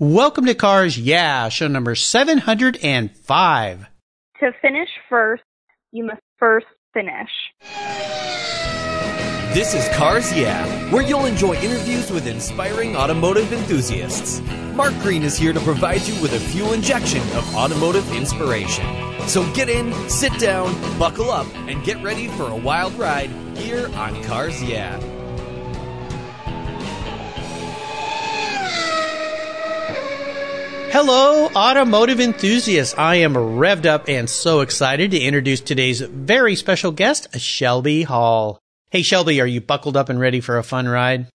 Welcome to Cars Yeah, show number 705. To finish first, you must first finish. This is Cars Yeah, where you'll enjoy interviews with inspiring automotive enthusiasts. Mark Green is here to provide you with a fuel injection of automotive inspiration. So get in, sit down, buckle up, and get ready for a wild ride here on Cars Yeah. Hello, automotive enthusiasts. I am revved up and so excited to introduce today's very special guest, Shelby Hall. Hey, Shelby, are you buckled up and ready for a fun ride?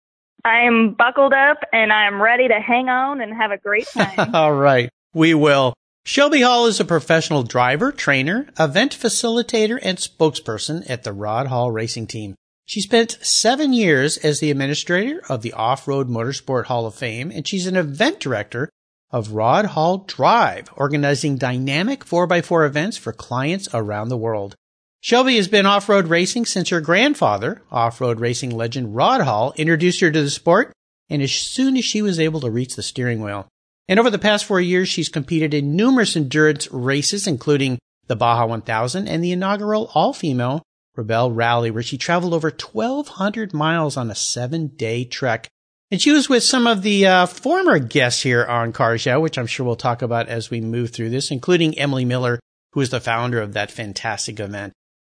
I'm buckled up and I'm ready to hang on and have a great time. All right, we will. Shelby Hall is a professional driver, trainer, event facilitator, and spokesperson at the Rod Hall Racing Team. She spent seven years as the administrator of the Off-Road Motorsport Hall of Fame, and she's an event director of Rod Hall Drive, organizing dynamic 4x4 events for clients around the world. Shelby has been off-road racing since her grandfather, off-road racing legend Rod Hall, introduced her to the sport, and as soon as she was able to reach the steering wheel. And over the past four years, she's competed in numerous endurance races, including the Baja 1000 and the inaugural all-female Rebelle Rally, where she traveled over 1,200 miles on a seven-day trek and she was with some of the uh, former guests here on Cars Yeah, which I'm sure we'll talk about as we move through this, including Emily Miller, who is the founder of that fantastic event.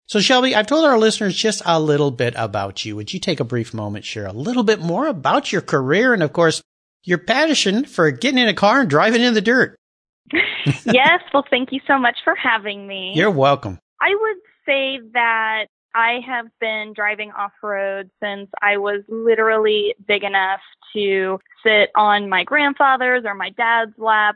So Shelby, I've told our listeners just a little bit about you. Would you take a brief moment, share a little bit more about your career and of course your passion for getting in a car and driving in the dirt? yes, well thank you so much for having me. You're welcome. I would say that I have been driving off road since I was literally big enough to sit on my grandfather's or my dad's lap.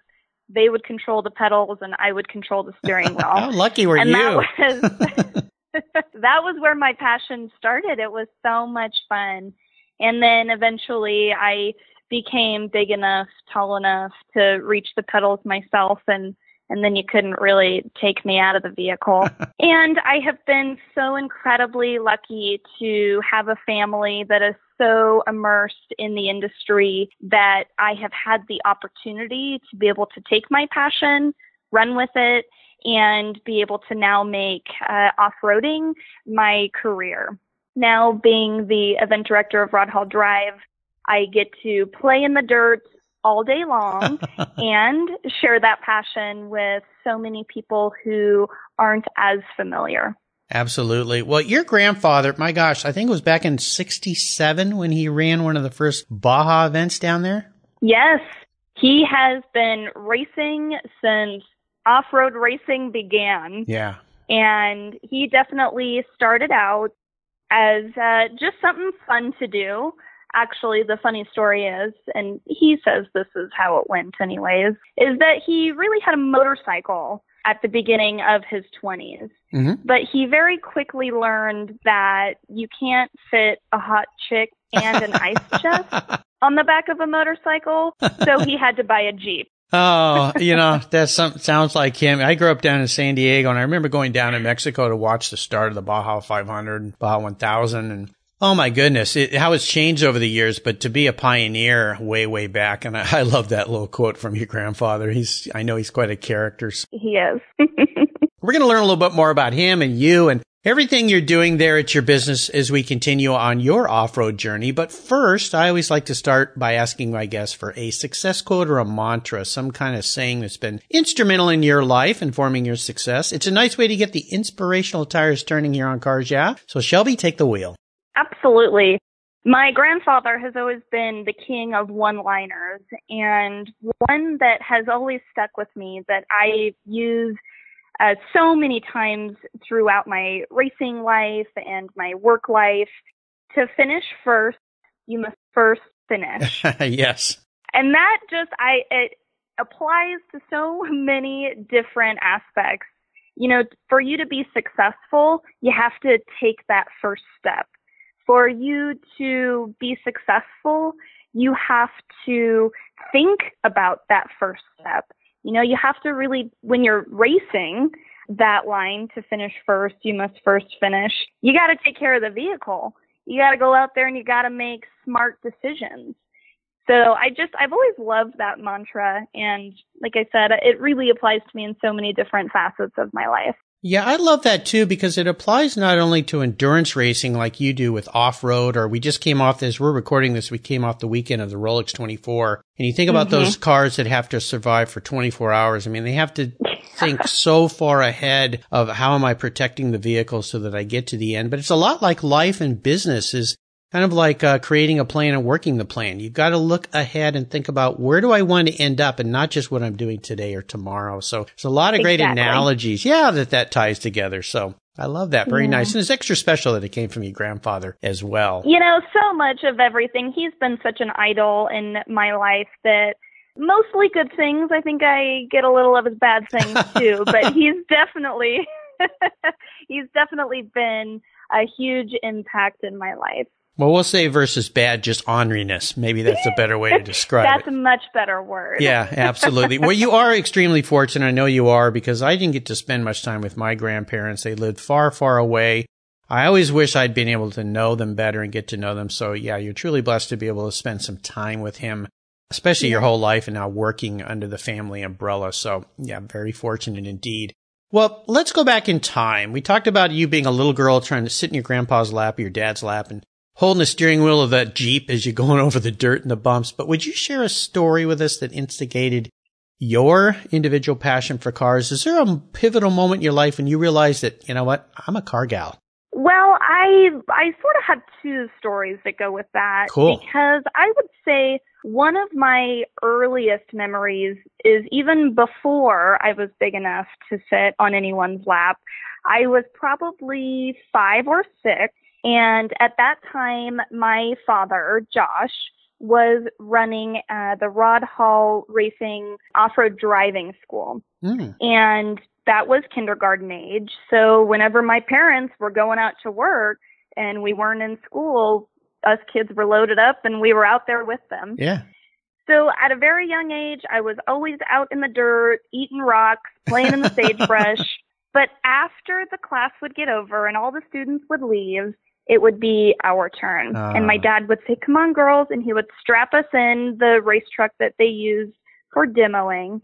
They would control the pedals and I would control the steering wheel. How lucky were and you? That was, that was where my passion started. It was so much fun. And then eventually I became big enough, tall enough to reach the pedals myself and and then you couldn't really take me out of the vehicle. and I have been so incredibly lucky to have a family that is so immersed in the industry that I have had the opportunity to be able to take my passion, run with it, and be able to now make uh, off-roading my career. Now being the event director of Rod Hall Drive, I get to play in the dirt, all day long and share that passion with so many people who aren't as familiar. Absolutely. Well, your grandfather, my gosh, I think it was back in 67 when he ran one of the first Baja events down there. Yes. He has been racing since off road racing began. Yeah. And he definitely started out as uh, just something fun to do actually the funny story is, and he says this is how it went anyways, is that he really had a motorcycle at the beginning of his 20s. Mm-hmm. But he very quickly learned that you can't fit a hot chick and an ice chest on the back of a motorcycle, so he had to buy a Jeep. Oh, you know, that sounds like him. I grew up down in San Diego and I remember going down to Mexico to watch the start of the Baja 500, Baja 1000 and Oh my goodness, it, how it's changed over the years, but to be a pioneer way, way back. And I, I love that little quote from your grandfather. He's, I know he's quite a character. He is. We're going to learn a little bit more about him and you and everything you're doing there at your business as we continue on your off-road journey. But first, I always like to start by asking my guests for a success quote or a mantra, some kind of saying that's been instrumental in your life and forming your success. It's a nice way to get the inspirational tires turning here on Cars Yeah. So Shelby, take the wheel. Absolutely. My grandfather has always been the king of one liners, and one that has always stuck with me that I use uh, so many times throughout my racing life and my work life to finish first, you must first finish. yes. And that just, I, it applies to so many different aspects. You know, for you to be successful, you have to take that first step for you to be successful, you have to think about that first step. You know, you have to really, when you're racing that line to finish first, you must first finish. You got to take care of the vehicle. You got to go out there and you got to make smart decisions. So I just, I've always loved that mantra. And like I said, it really applies to me in so many different facets of my life. Yeah, I love that too because it applies not only to endurance racing like you do with off road, or we just came off this, we're recording this, we came off the weekend of the Rolex 24. And you think about mm-hmm. those cars that have to survive for 24 hours. I mean, they have to think so far ahead of how am I protecting the vehicle so that I get to the end. But it's a lot like life and business is kind of like uh, creating a plan and working the plan. You've got to look ahead and think about where do I want to end up and not just what I'm doing today or tomorrow. So there's a lot of great exactly. analogies. Yeah, that that ties together. So I love that. Very yeah. nice. And it's extra special that it came from your grandfather as well. You know, so much of everything. He's been such an idol in my life that mostly good things. I think I get a little of his bad things too, but he's definitely he's definitely been a huge impact in my life. Well, we'll say versus bad, just orneriness. Maybe that's a better way to describe that's it. That's a much better word. Yeah, absolutely. well, you are extremely fortunate. I know you are because I didn't get to spend much time with my grandparents. They lived far, far away. I always wish I'd been able to know them better and get to know them. So yeah, you're truly blessed to be able to spend some time with him, especially yeah. your whole life and now working under the family umbrella. So yeah, very fortunate indeed. Well, let's go back in time. We talked about you being a little girl trying to sit in your grandpa's lap or your dad's lap and holding the steering wheel of that Jeep as you're going over the dirt and the bumps. But would you share a story with us that instigated your individual passion for cars? Is there a pivotal moment in your life when you realized that, you know what, I'm a car gal? Well, I I sort of have two stories that go with that cool. because I would say one of my earliest memories is even before I was big enough to sit on anyone's lap. I was probably 5 or 6 and at that time, my father, Josh, was running uh, the Rod Hall Racing Off-Road Driving School. Mm. And that was kindergarten age. So whenever my parents were going out to work and we weren't in school, us kids were loaded up and we were out there with them. Yeah. So at a very young age, I was always out in the dirt, eating rocks, playing in the sagebrush. But after the class would get over and all the students would leave, it would be our turn. Uh. And my ah. dad would say, come on, girls. And he would strap us in the race truck that they used for demoing.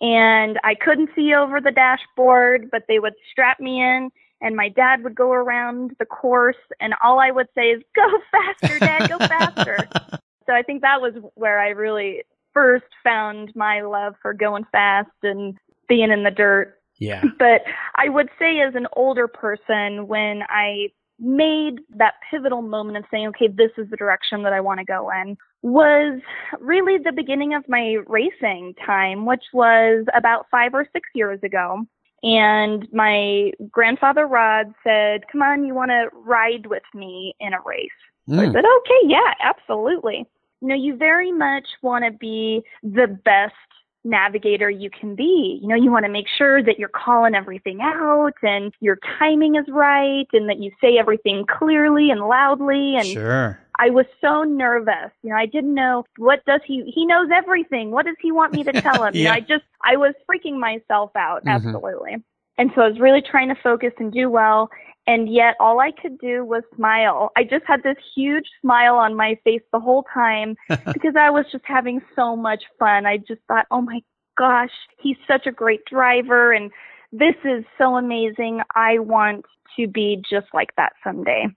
And I couldn't see over the dashboard, but they would strap me in and my dad would go around the course and all I would say is, go faster, dad, go faster. so I think that was where I really first found my love for going fast and being in the dirt. Yeah. But I would say as an older person, when I made that pivotal moment of saying, okay, this is the direction that I want to go in was really the beginning of my racing time, which was about five or six years ago. And my grandfather Rod said, come on, you want to ride with me in a race? Mm. I said, okay, yeah, absolutely. You know, you very much want to be the best navigator you can be. You know, you want to make sure that you're calling everything out and your timing is right and that you say everything clearly and loudly and Sure. I was so nervous. You know, I didn't know what does he he knows everything. What does he want me to tell him? yeah. You know, I just I was freaking myself out, mm-hmm. absolutely. And so I was really trying to focus and do well and yet all I could do was smile. I just had this huge smile on my face the whole time because I was just having so much fun. I just thought, oh my gosh, he's such a great driver and this is so amazing. I want to be just like that someday.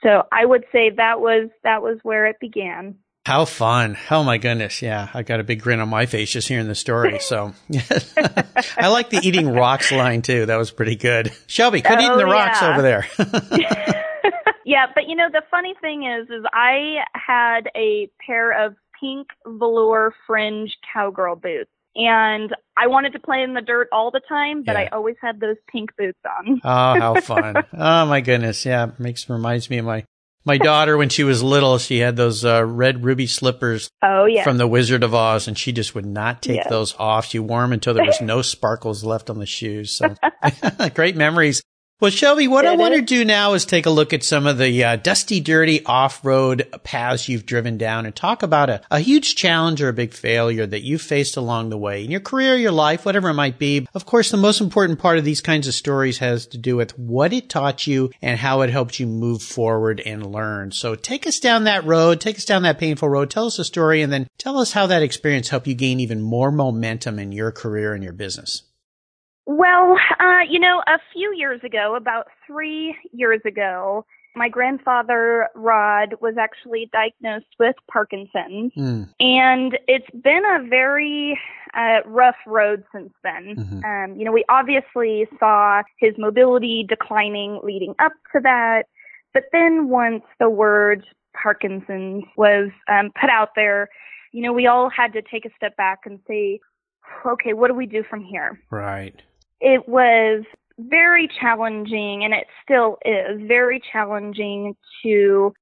So I would say that was that was where it began. How fun. Oh my goodness. Yeah. I got a big grin on my face just hearing the story. So I like the eating rocks line too. That was pretty good. Shelby, quit oh, eating the yeah. rocks over there. yeah. But you know, the funny thing is, is I had a pair of pink velour fringe cowgirl boots. And I wanted to play in the dirt all the time, but yeah. I always had those pink boots on. oh, how fun. Oh my goodness. Yeah. Makes, reminds me of my my daughter, when she was little, she had those uh, red ruby slippers oh, yeah. from the Wizard of Oz, and she just would not take yes. those off. She wore them until there was no sparkles left on the shoes. So great memories. Well, Shelby, what I want to do now is take a look at some of the uh, dusty, dirty off-road paths you've driven down and talk about a, a huge challenge or a big failure that you faced along the way in your career, your life, whatever it might be. Of course, the most important part of these kinds of stories has to do with what it taught you and how it helped you move forward and learn. So take us down that road, take us down that painful road, tell us a story, and then tell us how that experience helped you gain even more momentum in your career and your business. Well, uh, you know, a few years ago, about three years ago, my grandfather Rod was actually diagnosed with Parkinson's, mm. and it's been a very uh, rough road since then. Mm-hmm. Um, you know, we obviously saw his mobility declining leading up to that, but then once the word Parkinson's was um, put out there, you know, we all had to take a step back and say, okay, what do we do from here? Right it was very challenging, and it still is very challenging to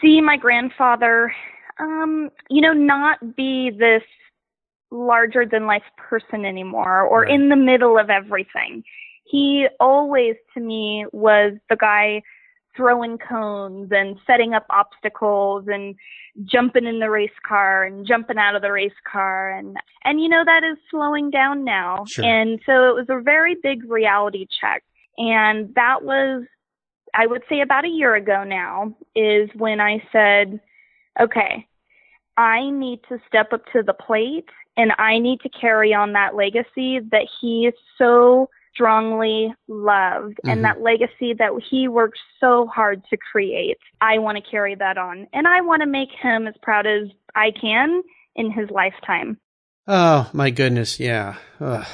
see my grandfather, um, you know, not be this larger than life person anymore or right. in the middle of everything. He always, to me, was the guy throwing cones and setting up obstacles and jumping in the race car and jumping out of the race car. And and you know that is slowing down now. Sure. and so it was a very big reality check. And that was i would say about a year ago now is when i said okay i need to step up to the plate and i need to carry on that legacy that he is so strongly loved mm-hmm. and that legacy that he worked so hard to create. I want to carry that on and I want to make him as proud as I can in his lifetime. Oh my goodness, yeah. Ugh.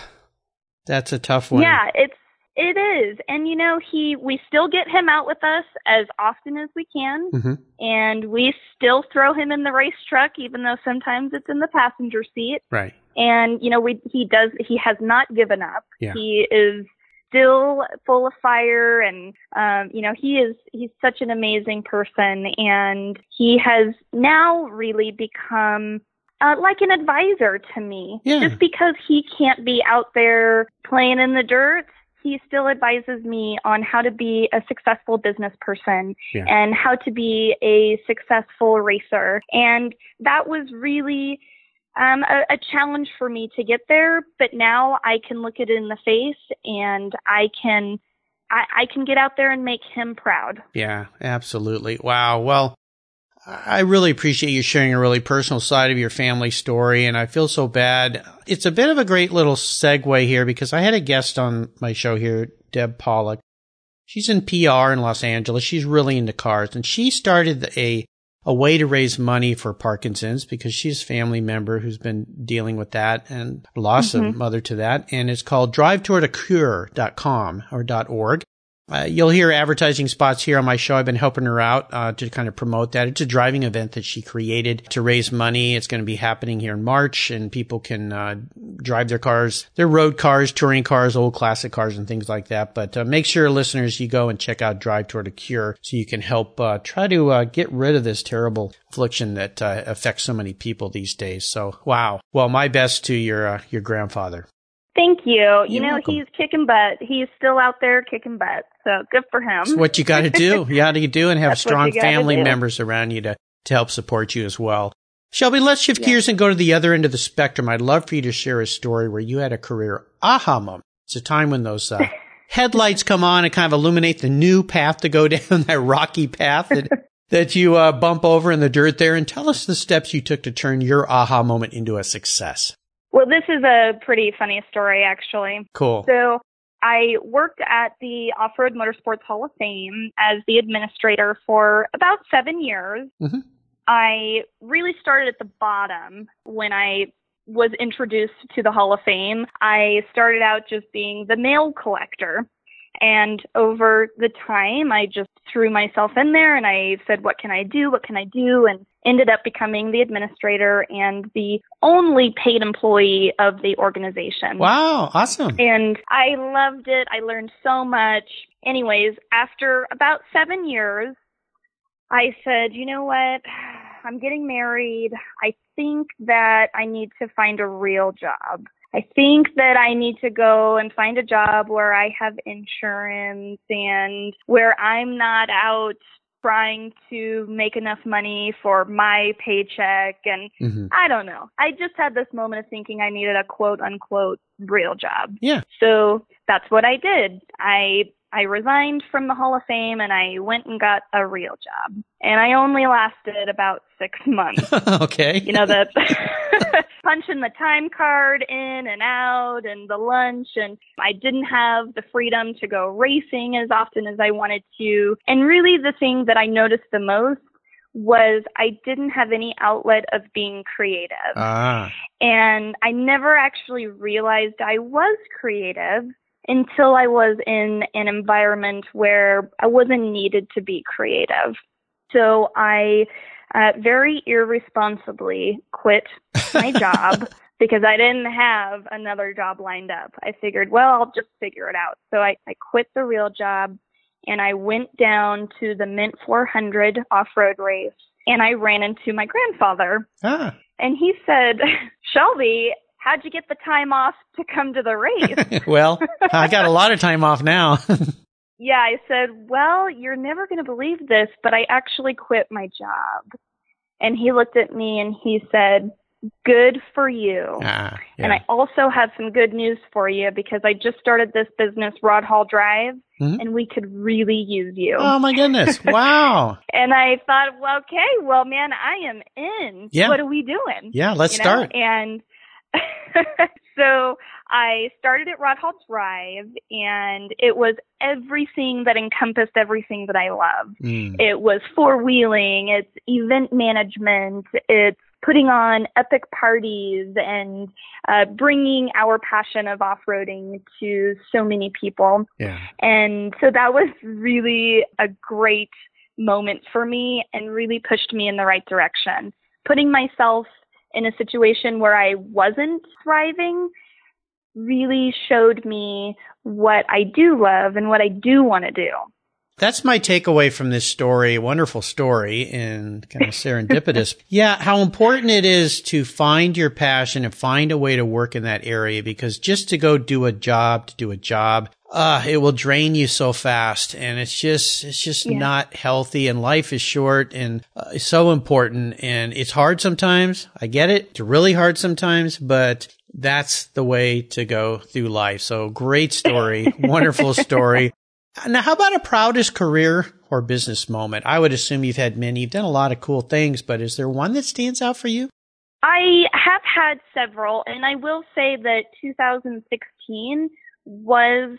That's a tough one. Yeah, it's it is. And you know, he we still get him out with us as often as we can mm-hmm. and we still throw him in the race truck even though sometimes it's in the passenger seat. Right and you know we he does he has not given up yeah. he is still full of fire and um you know he is he's such an amazing person and he has now really become uh, like an advisor to me yeah. just because he can't be out there playing in the dirt he still advises me on how to be a successful business person yeah. and how to be a successful racer and that was really um, a, a challenge for me to get there, but now I can look it in the face and I can I, I, can get out there and make him proud. Yeah, absolutely. Wow. Well, I really appreciate you sharing a really personal side of your family story, and I feel so bad. It's a bit of a great little segue here because I had a guest on my show here, Deb Pollock. She's in PR in Los Angeles. She's really into cars, and she started a a way to raise money for Parkinson's because she's a family member who's been dealing with that and lost mm-hmm. a mother to that. And it's called drivetowardacure.com or .org. Uh, you'll hear advertising spots here on my show. I've been helping her out uh, to kind of promote that. It's a driving event that she created to raise money. It's going to be happening here in March, and people can uh, drive their cars, their road cars, touring cars, old classic cars, and things like that. But uh, make sure, listeners, you go and check out Drive Toward a Cure so you can help uh, try to uh, get rid of this terrible affliction that affects so many people these days. So, wow. Well, my best to your your grandfather. Thank you. You're you know, welcome. he's kicking butt. He's still out there kicking butt. So good for him. That's what you got to do. You got to do and have strong family members around you to, to help support you as well. Shelby, let's shift yeah. gears and go to the other end of the spectrum. I'd love for you to share a story where you had a career aha moment. It's a time when those uh, headlights come on and kind of illuminate the new path to go down that rocky path that, that you uh, bump over in the dirt there. And tell us the steps you took to turn your aha moment into a success. Well, this is a pretty funny story, actually. Cool. So I worked at the Off Road Motorsports Hall of Fame as the administrator for about seven years. Mm-hmm. I really started at the bottom when I was introduced to the Hall of Fame. I started out just being the mail collector. And over the time, I just threw myself in there and I said, what can I do? What can I do? And ended up becoming the administrator and the only paid employee of the organization. Wow, awesome. And I loved it. I learned so much. Anyways, after about seven years, I said, you know what? I'm getting married. I think that I need to find a real job. I think that I need to go and find a job where I have insurance and where I'm not out trying to make enough money for my paycheck. And Mm-hmm. I don't know. I just had this moment of thinking I needed a quote unquote real job. Yeah. So that's what I did. I I resigned from the Hall of Fame and I went and got a real job. And I only lasted about six months. okay. You know, the punching the time card in and out and the lunch and I didn't have the freedom to go racing as often as I wanted to. And really the thing that I noticed the most was I didn't have any outlet of being creative. Ah. And I never actually realized I was creative until I was in an environment where I wasn't needed to be creative. So I uh, very irresponsibly quit my job because I didn't have another job lined up. I figured, well, I'll just figure it out. So I, I quit the real job and I went down to the Mint 400 off road race and I ran into my grandfather. Ah. And he said, Shelby, how'd you get the time off to come to the race? well, I got a lot of time off now. yeah, I said, well, you're never going to believe this, but I actually quit my job. And he looked at me and he said, good for you. ah, yeah. And I also have some good news for you because I just started this business, Rod Hall Drive, Mhm. and we could really use you. oh my goodness! Wow. and I thought, well, okay, well, man, I am in. Yeah. What are we doing? Yeah, let's you know? start. And so I started at Rod Hall Drive, and it was everything that encompassed everything that I love. Mm. It was four wheeling, it's event management, it's putting on epic parties and uh, bringing our passion of off roading to so many people. Yeah. And so that was really a great moment for me and really pushed me in the right direction. Putting myself in a situation where I wasn't thriving really showed me what I do love and what I do want to do. That's my takeaway from this story. Wonderful story and kind of serendipitous. yeah, how important it is to find your passion and find a way to work in that area because just to go do a job, to do a job, uh, it will drain you so fast and it's just, it's just Yeah. not healthy and life is short and uh, it's so important and it's hard sometimes. I get it. It's really hard sometimes, but that's the way to go through life. So great story. Wonderful story. Now, how about a proudest career or business moment? I would assume you've had many. You've done a lot of cool things, but is there one that stands out for you? I have had several, and I will say that 2016 was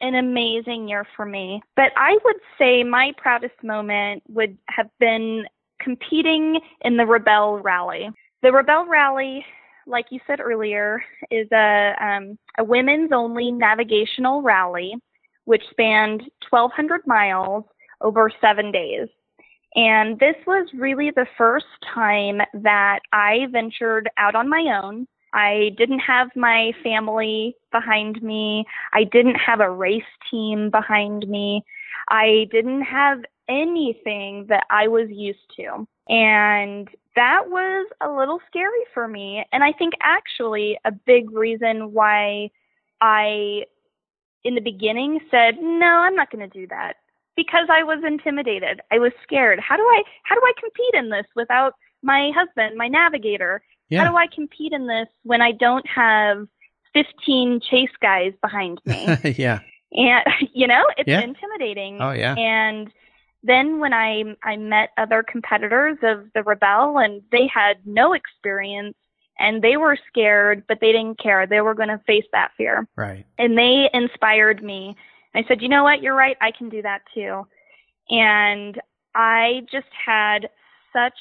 an amazing year for me. But I would say my proudest moment would have been competing in the Rebelle Rally. The Rebelle Rally, like you said earlier, is a um, a women's only navigational rally, which spanned 1,200 miles over seven days. And this was really the first time that I ventured out on my own. I didn't have my family behind me. I didn't have a race team behind me. I didn't have anything that I was used to. And that was a little scary for me. And I think actually a big reason why I, in the beginning, said, no, I'm not going to do that because I was intimidated. I was scared. How do I how do I compete in this without my husband, my navigator? How do I compete in this when I don't have 15 chase guys behind me? yeah. and you know, it's Yeah. intimidating. Oh, yeah. And then when I I met other competitors of the Rebelle and they had no experience and they were scared, but they didn't care. They were going to face that fear Right. and they inspired me. I said, you know what? You're right. I can do that too. And I just had such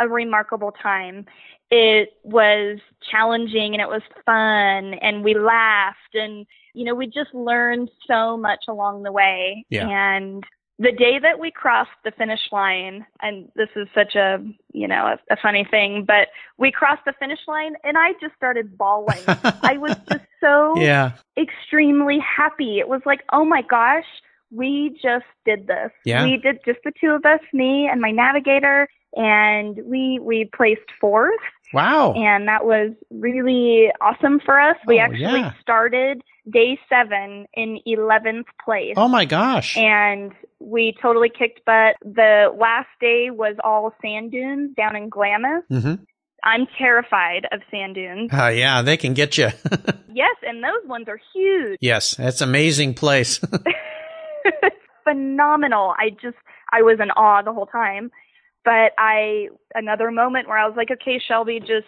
a remarkable time. It was challenging and it was fun and we laughed and, you know, we just learned so much along the way. Yeah. And the day that we crossed the finish line, and this is such a, you know, a, a funny thing, but we crossed the finish line and I just started bawling. I was just so Yeah. extremely happy. It was like, oh my gosh, we just did this. Yeah. We did just the two of us, me and my navigator, and we we placed fourth. Wow. And that was really awesome for us. We Oh, actually yeah. started day seven in 11th place. Oh my gosh. And we totally kicked butt. The last day was all sand dunes down in Glamis. hmm I'm terrified of sand dunes. Uh, yeah, they can get you. yes, and those ones are huge. yes, that's an amazing place. phenomenal. I just I was in awe the whole time. But I another moment where I was like, okay, Shelby, just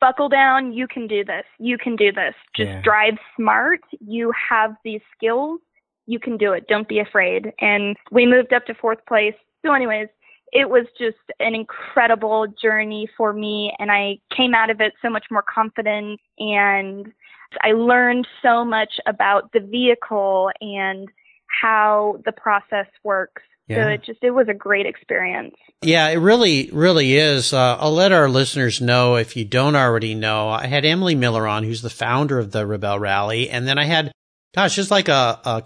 buckle down. You can do this. You can do this. Just Yeah. drive smart. You have these skills. You can do it. Don't be afraid. And we moved up to fourth place. So, anyways, it was just an incredible journey for me, and I came out of it so much more confident and I learned so much about the vehicle and how the process works. So it just it was a great experience. Yeah, it really, really is. Uh, I'll let our listeners know if you don't already know. I had Emily Miller on, who's the founder of the Rebelle Rally, and then I had, gosh, just like a, a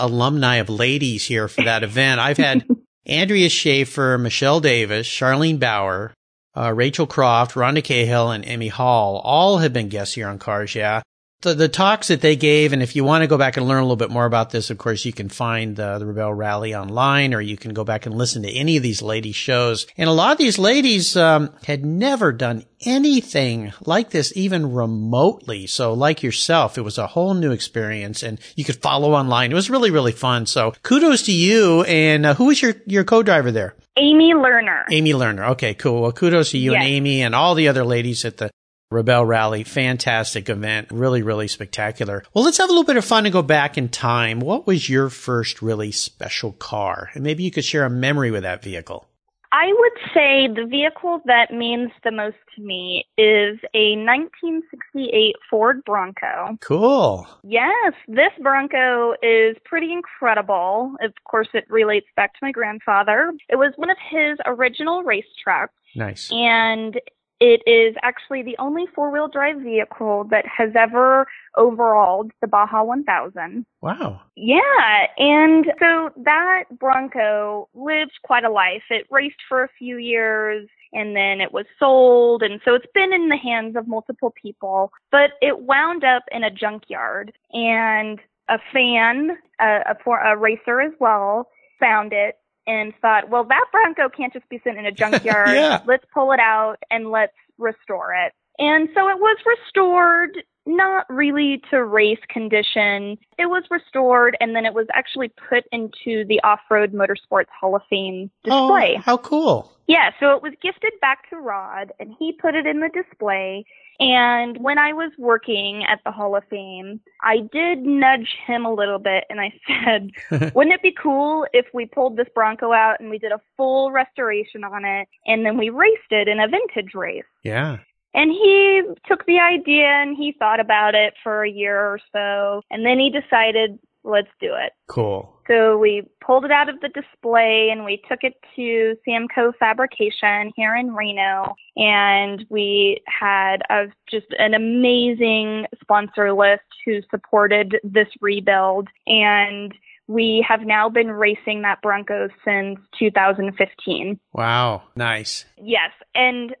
alumni of ladies here for that event. I've had Andrea Schaefer, Michelle Davis, Charlene Bauer, uh, Rachel Croft, Rhonda Cahill, and Emme Hall. All have been guests here on Cars Yeah. The, the talks that they gave, and if you want to go back and learn a little bit more about this, of course, you can find uh, the Rebelle Rally online, or you can go back and listen to any of these ladies' shows. And a lot of these ladies um, had never done anything like this, even remotely. So, like yourself, it was a whole new experience, and you could follow online. It was really, really fun. So, kudos to you. And uh, who was your your co-driver there? Amy Lerner. Amy Lerner. Okay, cool. Well, kudos to you and Amy and all the other ladies at the Rebelle Rally. Fantastic event. Really, really spectacular. Well, let's have a little bit of fun and go back in time. What was your first really special car? And maybe you could share a memory with that vehicle. I would say the vehicle that means the most to me is a 1968 Ford Bronco. Cool. Yes, this Bronco is pretty incredible. Of course, it relates back to my grandfather. It was one of his original race trucks, Nice. and it is actually the only four wheel drive vehicle that has ever overhauled the Baja 1000. Wow. Yeah, and so that Bronco lived quite a life. It raced for a few years and then it was sold and so it's been in the hands of multiple people, but it wound up in a junkyard and a fan, a, a, for, a racer as well, found it and thought, well, that Bronco can't just be sitting in a junkyard. Yeah. Let's pull it out and let's restore it. And so it was restored, not really to race condition. It was restored and then it was actually put into the Off Road Motorsports Hall of Fame oh, display. Oh, how cool. Yeah, so it was gifted back to Rod and he put it in the display. And when I was working at the Hall of Fame, I did nudge him a little bit and I said, wouldn't it be cool if we pulled this Bronco out and we did a full restoration on it and then we raced it in a vintage race? Yeah. And he took the idea and he thought about it for a year or so and then he decided, let's do it. Cool. So we pulled it out of the display and we took it to Samco Fabrication here in Reno and we had a, just an amazing sponsor list who supported this rebuild and we have now been racing that Bronco since 2015. Wow. Nice. Yes, and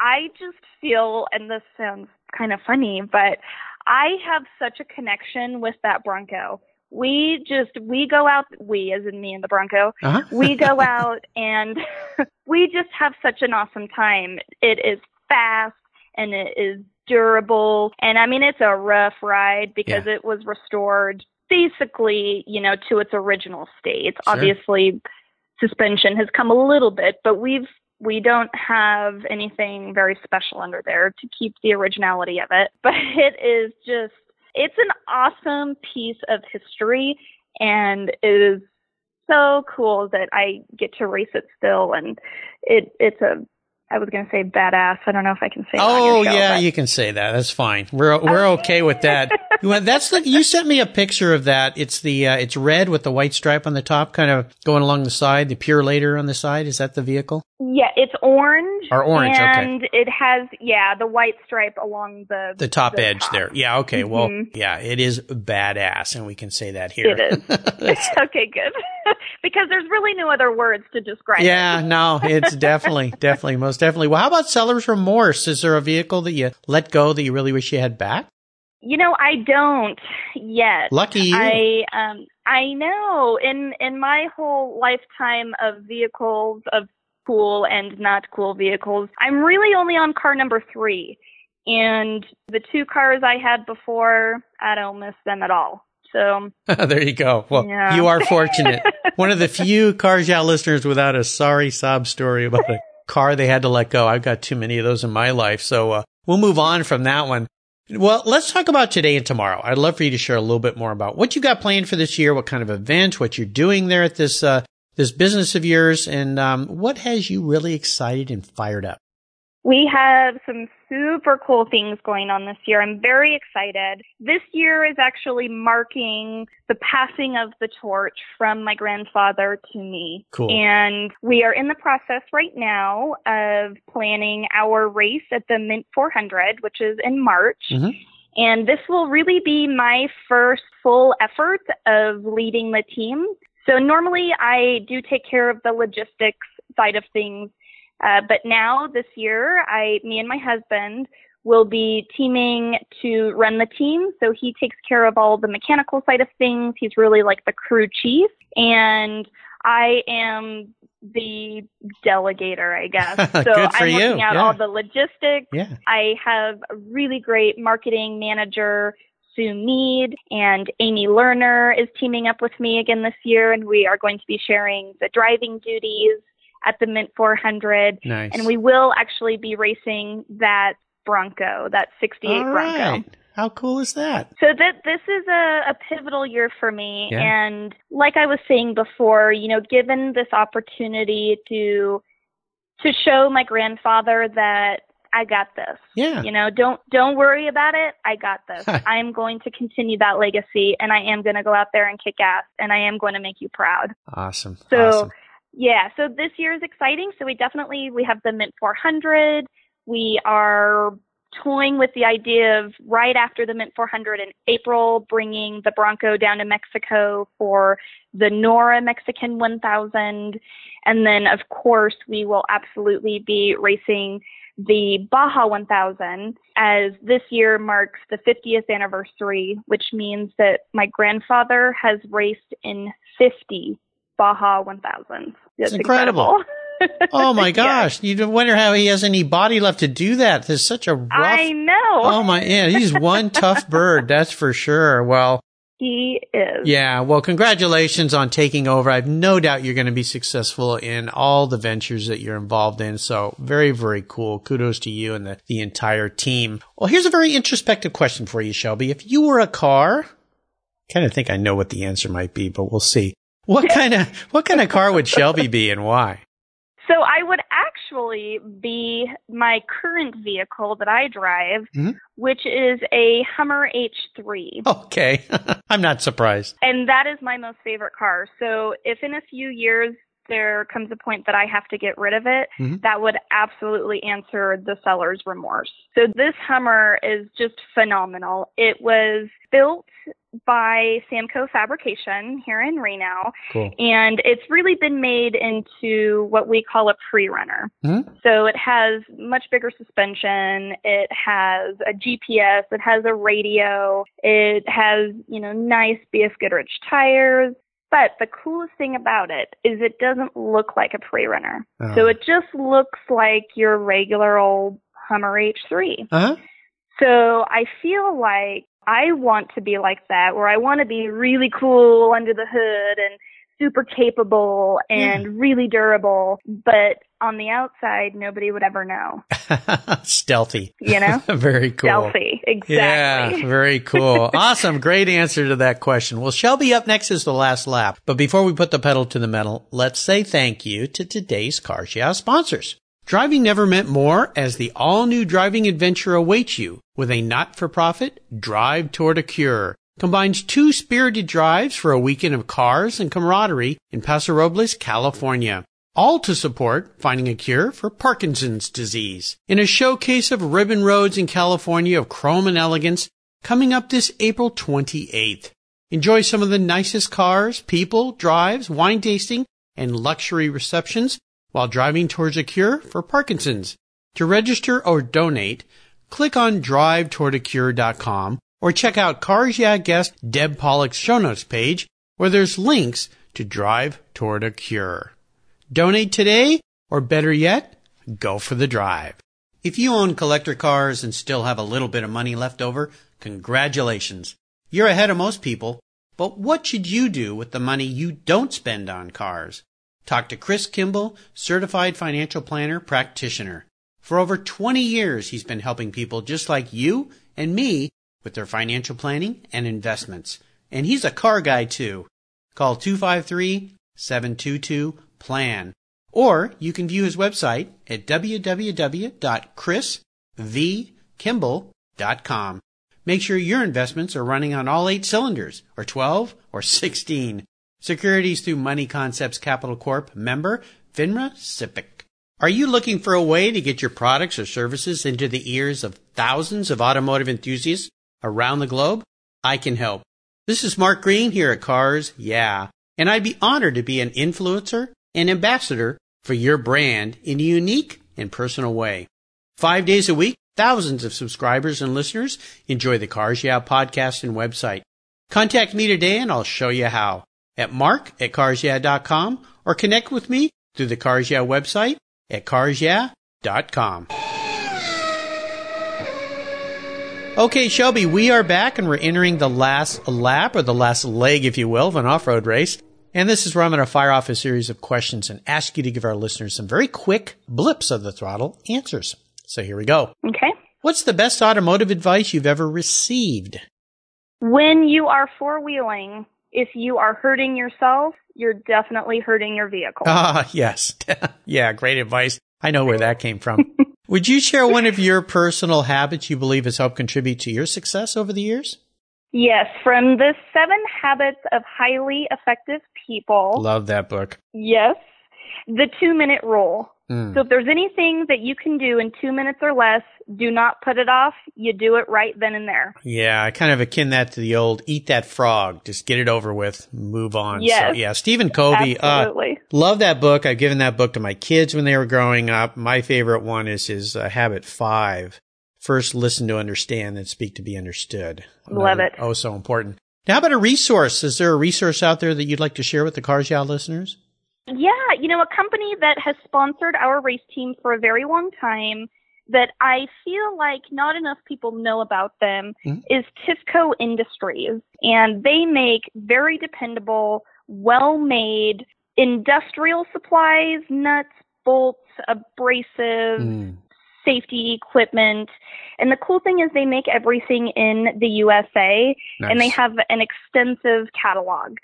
I just feel, and this sounds kind of funny, but I have such a connection with that Bronco. We just, we go out, we, as in me and the Bronco, Uh-huh. we go out and we just have such an awesome time. It is fast and it is durable. And I mean, it's a rough ride because it was restored basically, you know, to its original state. Sure. Obviously, suspension has come a little bit, but we've we don't have anything very special under there to keep the originality of it. But it is just it's an awesome piece of history and it is so cool that I get to race it still and it it's a I was gonna say badass. I don't know if I can say that Oh show, yeah, but- you can say that. That's fine. We're we're okay with that. that's the, you sent me a picture of that. It's the, uh, it's red with the white stripe on the top, kind of going along the side, the pure later on the side. Is that the vehicle? Yeah, it's orange. Or orange, okay. and okay. it has, yeah, the white stripe along the The top edge top. there. Yeah. Okay. Well, Mhm. yeah, it is badass and we can say that here. It is. okay, good. because there's really no other words to describe it. Yeah, no, it's definitely, definitely, most definitely. Well, how about seller's remorse? Is there a vehicle that you let go that you really wish you had back? You know, I don't yet. Lucky you. I um I know. In in my whole lifetime of vehicles of cool and not cool vehicles, I'm really only on car number 3. And the two cars I had before, I don't miss them at all. So, there you go. Well, Yeah. you are fortunate. One of the few Cars Yeah listeners without a sorry sob story about a car they had to let go. I've got too many of those in my life. So, uh, we'll move on from that one. Well, let's talk about today and tomorrow. I'd love for you to share a little bit more about what you got planned for this year, what kind of event, what you're doing there at this, uh, this business of yours, and, um, what has you really excited and fired up? We have some super cool things going on this year. I'm very excited. This year is actually marking the passing of the torch from my grandfather to me. Cool. And we are in the process right now of planning our race at the Mint 400, which is in March. Mhm. And this will really be my first full effort of leading the team. So normally I do take care of the logistics side of things uh, but now this year, I, me and my husband will be teaming to run the team. So he takes care of all the mechanical side of things. He's really like the crew chief. And I am the delegator, I guess. So Good for I'm you. working out Yeah. all the logistics. Yeah. I have a really great marketing manager, Sue Mead, and Amy Lerner is teaming up with me again this year, and we are going to be sharing the driving duties at the Mint 400. Nice. And we will actually be racing that Bronco, that 68 All Bronco. right. How cool is that? So that this is a, a pivotal year for me. Yeah. And like I was saying before, you know, given this opportunity to to show my grandfather that I got this. Yeah. You know, don't don't worry about it. I got this. I am going to continue that legacy and I am going to go out there and kick ass and I am going to make you proud. Awesome. So awesome. yeah, so this year is exciting. So we definitely we have the Mint 400. We are toying with the idea of right after the Mint 400 in April, bringing the Bronco down to Mexico for the NORRA Mexican 1000, and then of course we will absolutely be racing the Baja 1000 as this year marks the 50th anniversary, which means that my grandfather has raced in 50 Baja 1000s. It's incredible. Oh my gosh. You wonder how he has any body left to do that. There's such a rough. I know. Oh my, yeah, he's one tough bird. That's for sure. Well, He is. yeah. Well, congratulations on taking over. I have no doubt you're going to be successful in all the ventures that you're involved in. So very, very cool. Kudos to you and the, the entire team. Well, here's a very introspective question for you, Shelby. If you were a car, kind of think I know what the answer might be, but we'll see. What kind of, what kind of car would Shelby be and why? So I would actually be my current vehicle that I drive, Mhm. which is a Hummer H3. Okay. I'm not surprised. And that is my most favorite car. So if in a few years there comes a point that I have to get rid of it, Mhm. that would absolutely answer the seller's remorse. So this Hummer is just phenomenal. It was built by Samco Fabrication here in Reno, Cool. and it's really been made into what we call a pre-runner. Mhm. So it has much bigger suspension. It has a GPS. It has a radio. It has, you know, nice BF Goodrich tires. But the coolest thing about it is it doesn't look like a pre-runner. Oh. So it just looks like your regular old Hummer H3. Uh-huh. So I feel like I want to be like that, where I want to be really cool under the hood and super capable and hmm. really durable, but on the outside, nobody would ever know, Stealthy. you know? very cool. Stealthy. Exactly. Yeah, very cool. awesome. Great answer to that question. Well, Shelby up next is the last lap. But before we put the pedal to the metal, let's say thank you to today's Car Yeah sponsors. Driving never meant more as the all new driving adventure awaits you with a not for profit drive toward a cure. Combines two spirited drives for a weekend of cars and camaraderie in Paso Robles, California. All to support finding a cure for Parkinson's disease. In a showcase of ribbon roads in California of chrome and elegance coming up this April 28th. Enjoy some of the nicest cars, people, drives, wine tasting, and luxury receptions while driving towards a cure for Parkinson's. To register or donate, click on drivetowardacure.com or check out Cars Yeah guest Deb Pollock's show notes page where there's links to Drive Toward a Cure. Donate today or better yet, go for the drive. If you own collector cars and still have a little bit of money left over, congratulations. You're ahead of most people. But what should you do with the money you don't spend on cars? Talk to Chris Kimball, certified financial planner practitioner. For over 20 years, he's been helping people just like you and me with their financial planning and investments. And he's a car guy too. Call 253-722-PLAN. Or you can view his website at www.chrisvkimball.com. Make sure your investments are running on all eight cylinders, or 12, or 16. Securities through Money Concepts Capital Corp. Member FINRA SIPC. Are you looking for a way to get your products or services into the ears of thousands of automotive enthusiasts around the globe? I can help. This is Mark Green here at Cars Yeah, and I'd be honored to be an influencer and ambassador for your brand in a unique and personal way. Five days a week, thousands of subscribers and listeners enjoy the Cars Yeah podcast and website. Contact me today and I'll show you how at mark at carsyeah.com or connect with me through the Cars Yeah website at carsyeah.com. Okay, Shelby, we are back and we're entering the last lap or the last leg, if you will, of an off-road race. And this is where I'm going to fire off a series of questions and ask you to give our listeners some very quick blips of the throttle answers. So here we go. Okay. What's the best automotive advice you've ever received? When you are four wheeling, if you are hurting yourself, you're definitely hurting your vehicle. Ah, yes. yeah, great advice. I know where that came from. Would you share one of your personal habits you believe has helped contribute to your success over the years? Yes, from the seven habits of highly effective people. Love that book. Yes. The two minute rule. Mm. So if there's anything that you can do in two minutes or less, do not put it off. You do it right then and there. Yeah, I kind of akin that to the old eat that frog. Just get it over with, move on. Yes. So, yeah, Stephen Covey. Uh, Absolutely. Uh, love that book. I've given that book to my kids when they were growing up. My favorite one is his uh, Habit 5. First, listen to understand, then speak to be understood. Another, love it. Oh, so important. Now, how about a resource? Is there a resource out there that you'd like to share with the Cars Yeah listeners? Yeah, you know, a company that has sponsored our race team for a very long time that I feel like not enough people know about them mm-hmm. is Tifco Industries. And they make very dependable, well made industrial supplies, nuts, bolts, abrasives, mm. safety equipment. And the cool thing is they make everything in the USA nice. and they have an extensive catalog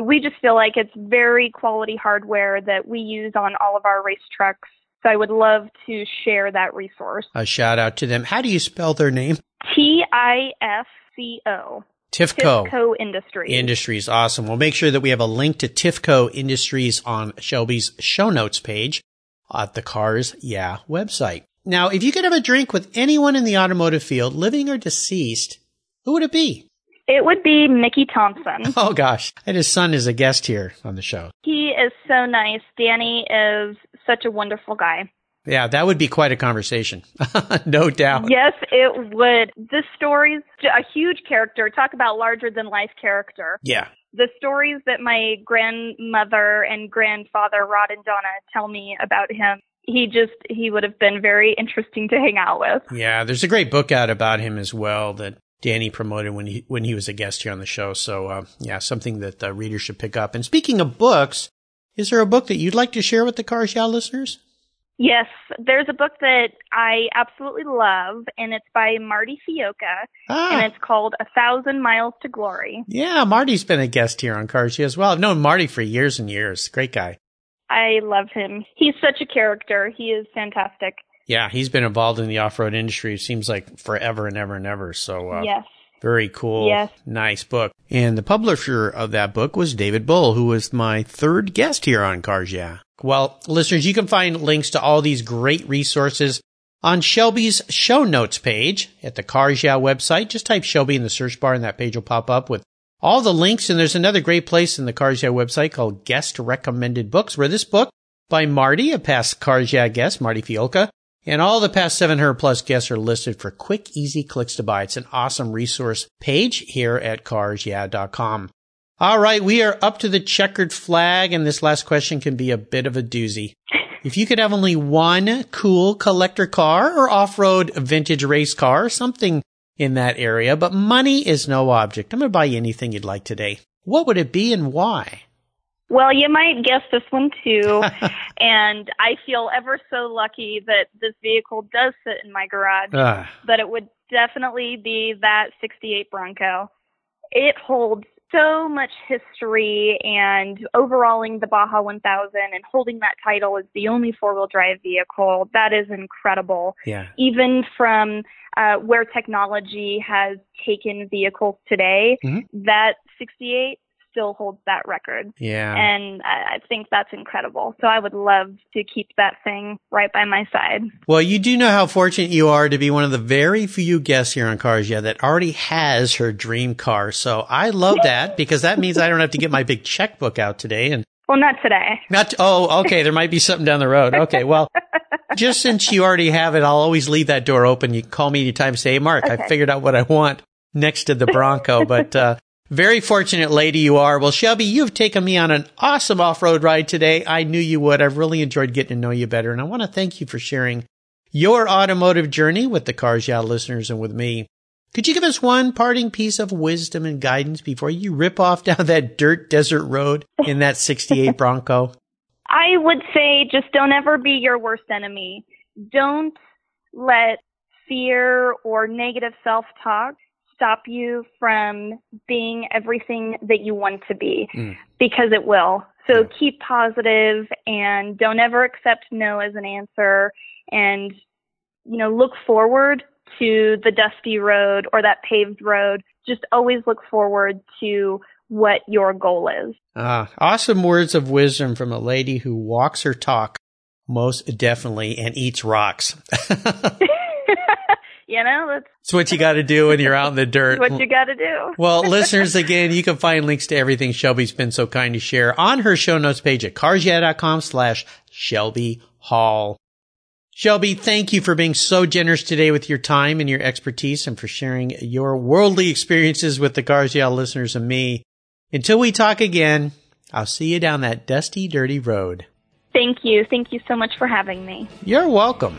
we just feel like it's very quality hardware that we use on all of our race trucks. So I would love to share that resource. A shout out to them. How do you spell their name? T I F C O. Tifco. Tifco Industries. Industries. Awesome. We'll make sure that we have a link to Tifco Industries on Shelby's show notes page at the Cars Yeah website. Now, if you could have a drink with anyone in the automotive field, living or deceased, who would it be? It would be Mickey Thompson. Oh gosh. And his son is a guest here on the show. He is so nice. Danny is such a wonderful guy. Yeah, that would be quite a conversation. no doubt. Yes, it would. This story's a huge character. Talk about larger than life character. Yeah. The stories that my grandmother and grandfather, Rod and Donna, tell me about him he just he would have been very interesting to hang out with. Yeah, there's a great book out about him as well that Danny promoted when he when he was a guest here on the show. So uh, yeah, something that the readers should pick up. And speaking of books, is there a book that you'd like to share with the Cars Yeah listeners? Yes, there's a book that I absolutely love, and it's by Marty Fiolka, ah. and it's called A Thousand Miles to Glory. Yeah, Marty's been a guest here on Cars Yeah as well. I've known Marty for years and years. Great guy. I love him. He's such a character. He is fantastic. Yeah, he's been involved in the off-road industry. It seems like forever and ever and ever. So uh, yes. Very cool. Yes. Nice book. And the publisher of that book was David Bull, who was my third guest here on Cars Yeah. Well, listeners, you can find links to all these great resources on Shelby's show notes page at the Cars Yeah website. Just type Shelby in the search bar and that page will pop up with all the links. And there's another great place in the Cars Yeah website called Guest Recommended Books, where this book by Marty, a past Cars Yeah guest, Marty Fiolka, and all the past 700 plus guests are listed for quick, easy clicks to buy. It's an awesome resource page here at carsyeah.com. All right, we are up to the checkered flag, and this last question can be a bit of a doozy. If you could have only one cool collector car or off-road vintage race car, something in that area, but money is no object. I'm going to buy you anything you'd like today. What would it be and why? Well, you might guess this one too. and I feel ever so lucky that this vehicle does sit in my garage. Uh, but it would definitely be that 68 Bronco. It holds so much history and overalling the Baja 1000 and holding that title as the only four wheel drive vehicle. That is incredible. yeah. Even from uh, where technology has taken vehicles today, Mhm. that 68 still holds that record. Yeah. And I I think that's incredible. So I would love to keep that thing right by my side. Well, you do know how fortunate you are to be one of the very few guests here on Cars Yeah that already has her dream car. So I love that because that means I don't have to get my big checkbook out today and Well, not today. not, oh, okay. There might be something down the road. Okay. Well, just since you already have it, I'll always leave that door open. You can call me anytime. Say, hey, Mark, I figured out what I want next to the Bronco, but, uh, very fortunate lady you are. Well, Shelby, you've taken me on an awesome off-road ride today. I knew you would. I've really enjoyed getting to know you better. And I want to thank you for sharing your automotive journey with the Cars Yeah listeners and with me. Could you give us one parting piece of wisdom and guidance before you rip off down that dirt desert road in that 68 Bronco? I would say just don't ever be your worst enemy. Don't let fear or negative self talk stop you from being everything that you want to be Mm. because it will. So Yeah. keep positive and don't ever accept no as an answer and you know look forward to the dusty road or that paved road. Just always look forward to what your goal is. Ah, awesome words of wisdom from a lady who walks her talk most definitely and eats rocks. you know, that's It's what you got to do when you're out in the dirt. what you got to do. Well, listeners, again, you can find links to everything Shelby's been so kind to share on her show notes page at carsyeah.com slash Shelby Hall. Shelby, thank you for being so generous today with your time and your expertise and for sharing your worldly experiences with the Yeah listeners and me. Until we talk again, I'll see you down that dusty, dirty road. Thank you. Thank you so much for having me. You're welcome.